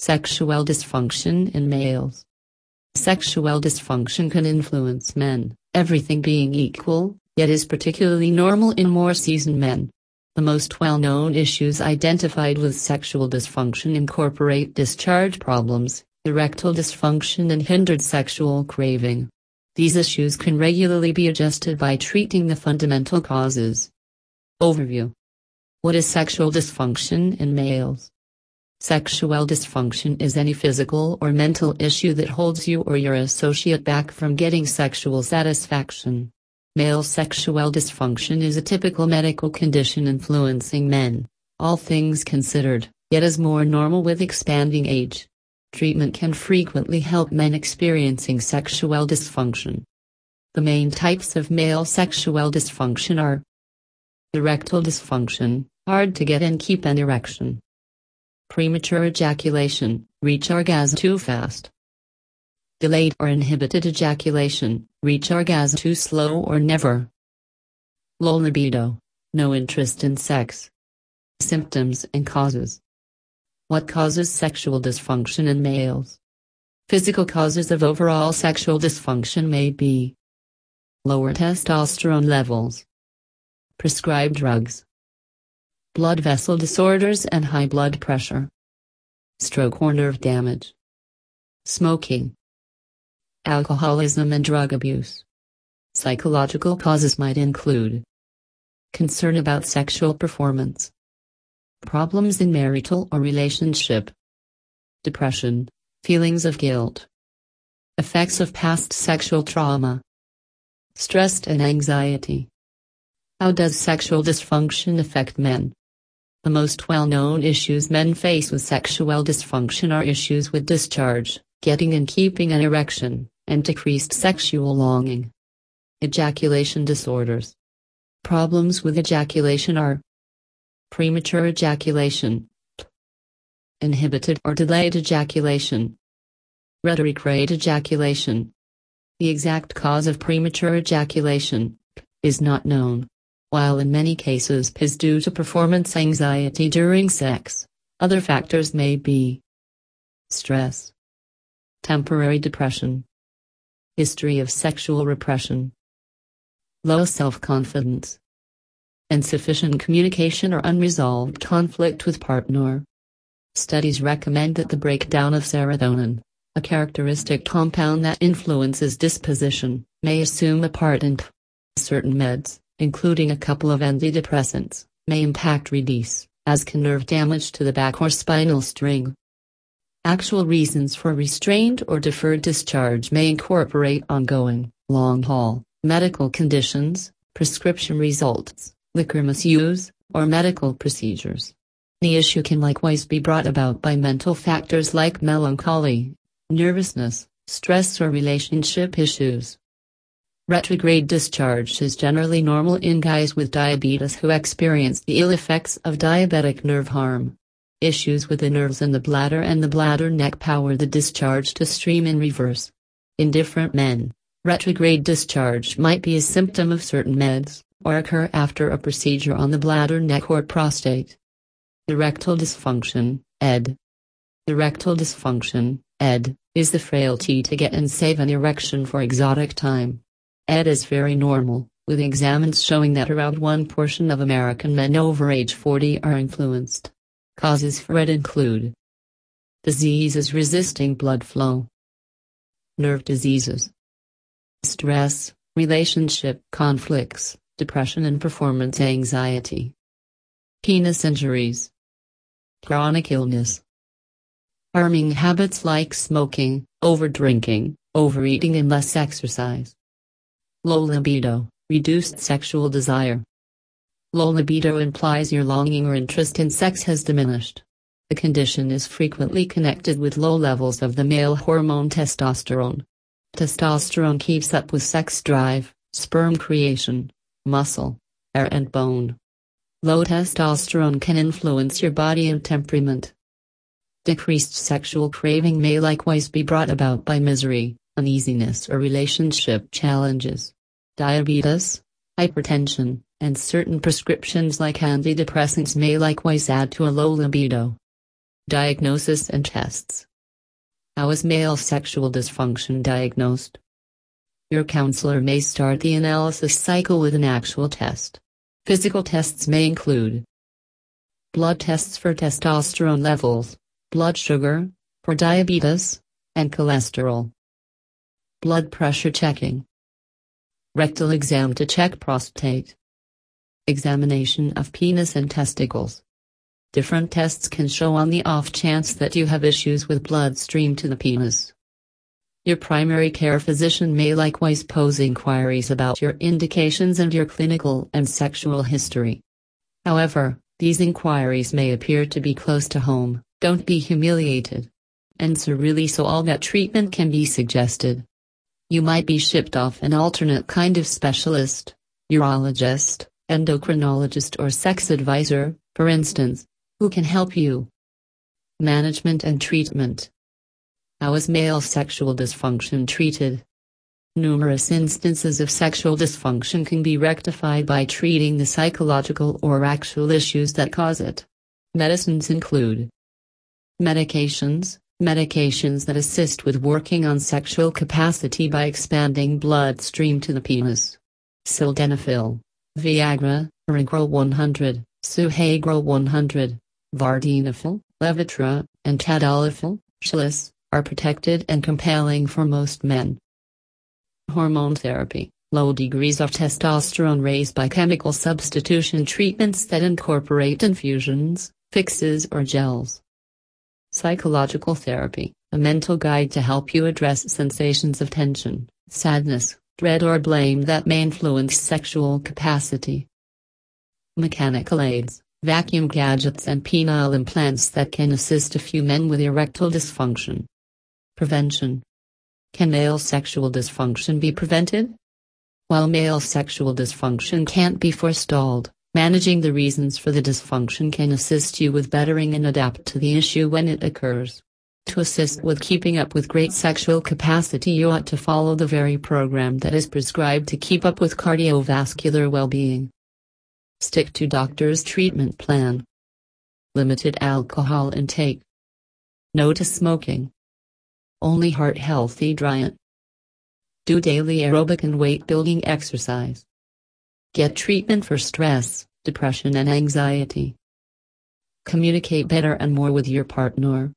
Sexual dysfunction in males. Sexual dysfunction can influence men, everything being equal, yet is particularly normal in more seasoned men. The most well known issues identified with sexual dysfunction incorporate discharge problems, erectile dysfunction, and hindered sexual craving. These issues can regularly be adjusted by treating the fundamental causes. Overview What is sexual dysfunction in males? Sexual dysfunction is any physical or mental issue that holds you or your associate back from getting sexual satisfaction. Male sexual dysfunction is a typical medical condition influencing men, all things considered, yet is more normal with expanding age. Treatment can frequently help men experiencing sexual dysfunction. The main types of male sexual dysfunction are erectile dysfunction, hard to get and keep an erection premature ejaculation, reach orgasm too fast. Delayed or inhibited ejaculation, reach orgasm too slow or never. Low libido, no interest in sex. Symptoms and causes. What causes sexual dysfunction in males? Physical causes of overall sexual dysfunction may be lower testosterone levels, prescribed drugs, blood vessel disorders and high blood pressure, stroke or nerve damage, smoking, alcoholism and drug abuse. Psychological causes might include concern about sexual performance, problems in marital or relationship, depression, feelings of guilt, effects of past sexual trauma, stress and anxiety. How does sexual dysfunction affect men? The most well-known issues men face with sexual dysfunction are issues with discharge, getting and keeping an erection, and decreased sexual longing. Ejaculation disorders. Problems with ejaculation are premature ejaculation, inhibited or delayed ejaculation, retrograde ejaculation. The exact cause of premature ejaculation is not known. While in many cases is due to performance anxiety during sex, other factors may be stress, temporary depression, history of sexual repression, low self-confidence, insufficient communication or unresolved conflict with partner. Studies recommend that the breakdown of serotonin, a characteristic compound that influences disposition, may assume a part in certain meds including a couple of antidepressants, may impact release, as can nerve damage to the back or spinal string. Actual reasons for restrained or deferred discharge may incorporate ongoing, long-haul, medical conditions, prescription results, liquor misuse, or medical procedures. The issue can likewise be brought about by mental factors like melancholy, nervousness, stress or relationship issues. Retrograde discharge is generally normal in guys with diabetes who experience the ill effects of diabetic nerve harm. Issues with the nerves in the bladder and the bladder neck power the discharge to stream in reverse. In different men, retrograde discharge might be a symptom of certain meds, or occur after a procedure on the bladder neck or prostate. Erectile dysfunction, ED. Erectile dysfunction, ED, is the frailty to get and save an erection for exotic time. ED is very normal, with examines showing that around one portion of American men over age 40 are influenced. Causes for ED include diseases resisting blood flow, nerve diseases, stress, relationship conflicts, depression and performance anxiety, penis injuries, chronic illness, harming habits like smoking, overdrinking, overeating and less exercise. Low libido, reduced sexual desire. Low libido implies your longing or interest in sex has diminished. The condition is frequently connected with low levels of the male hormone testosterone. Testosterone keeps up with sex drive, sperm creation, muscle, hair and bone. Low testosterone can influence your body and temperament. Decreased sexual craving may likewise be brought about by misery, uneasiness or relationship challenges. Diabetes, hypertension, and certain prescriptions like antidepressants may likewise add to a low libido. Diagnosis and tests. How is male sexual dysfunction diagnosed? Your counselor may start the analysis cycle with an actual test. Physical tests may include blood tests for testosterone levels, blood sugar, for diabetes, and cholesterol, blood pressure checking, rectal exam to check prostate, examination of penis and testicles. Different tests can show on the off chance that you have issues with bloodstream to the penis. Your primary care physician may likewise pose inquiries about your indications and your clinical and sexual history. However, these inquiries may appear to be close to home, don't be humiliated. Answer really so all that treatment can be suggested. You might be shipped off an alternate kind of specialist, urologist, endocrinologist or sex advisor, for instance, who can help you. Management and treatment. How is male sexual dysfunction treated? Numerous instances of sexual dysfunction can be rectified by treating the psychological or actual issues that cause it. Medicines include medications, medications that assist with working on sexual capacity by expanding bloodstream to the penis. Sildenafil, Viagra, Regro 100, Suhagra 100, Vardenafil, Levitra, and Tadalafil, Cialis, are protected and compelling for most men. Hormone therapy Low degrees of testosterone raised by chemical substitution treatments that incorporate infusions, fixes, or gels. Psychological therapy A mental guide to help you address sensations of tension, sadness, dread, or blame that may influence sexual capacity. Mechanical aids Vacuum gadgets and penile implants that can assist a few men with erectile dysfunction. Prevention Can male sexual dysfunction be prevented? While male sexual dysfunction can't be forestalled, managing the reasons for the dysfunction can assist you with bettering and adapt to the issue when it occurs. To assist with keeping up with great sexual capacity, you ought to follow the very program that is prescribed to keep up with cardiovascular well being. Stick to doctor's treatment plan. Limited alcohol intake. No to smoking. Only heart healthy diet. Do daily aerobic and weight building exercise. Get treatment for stress, depression, and anxiety. Communicate better and more with your partner.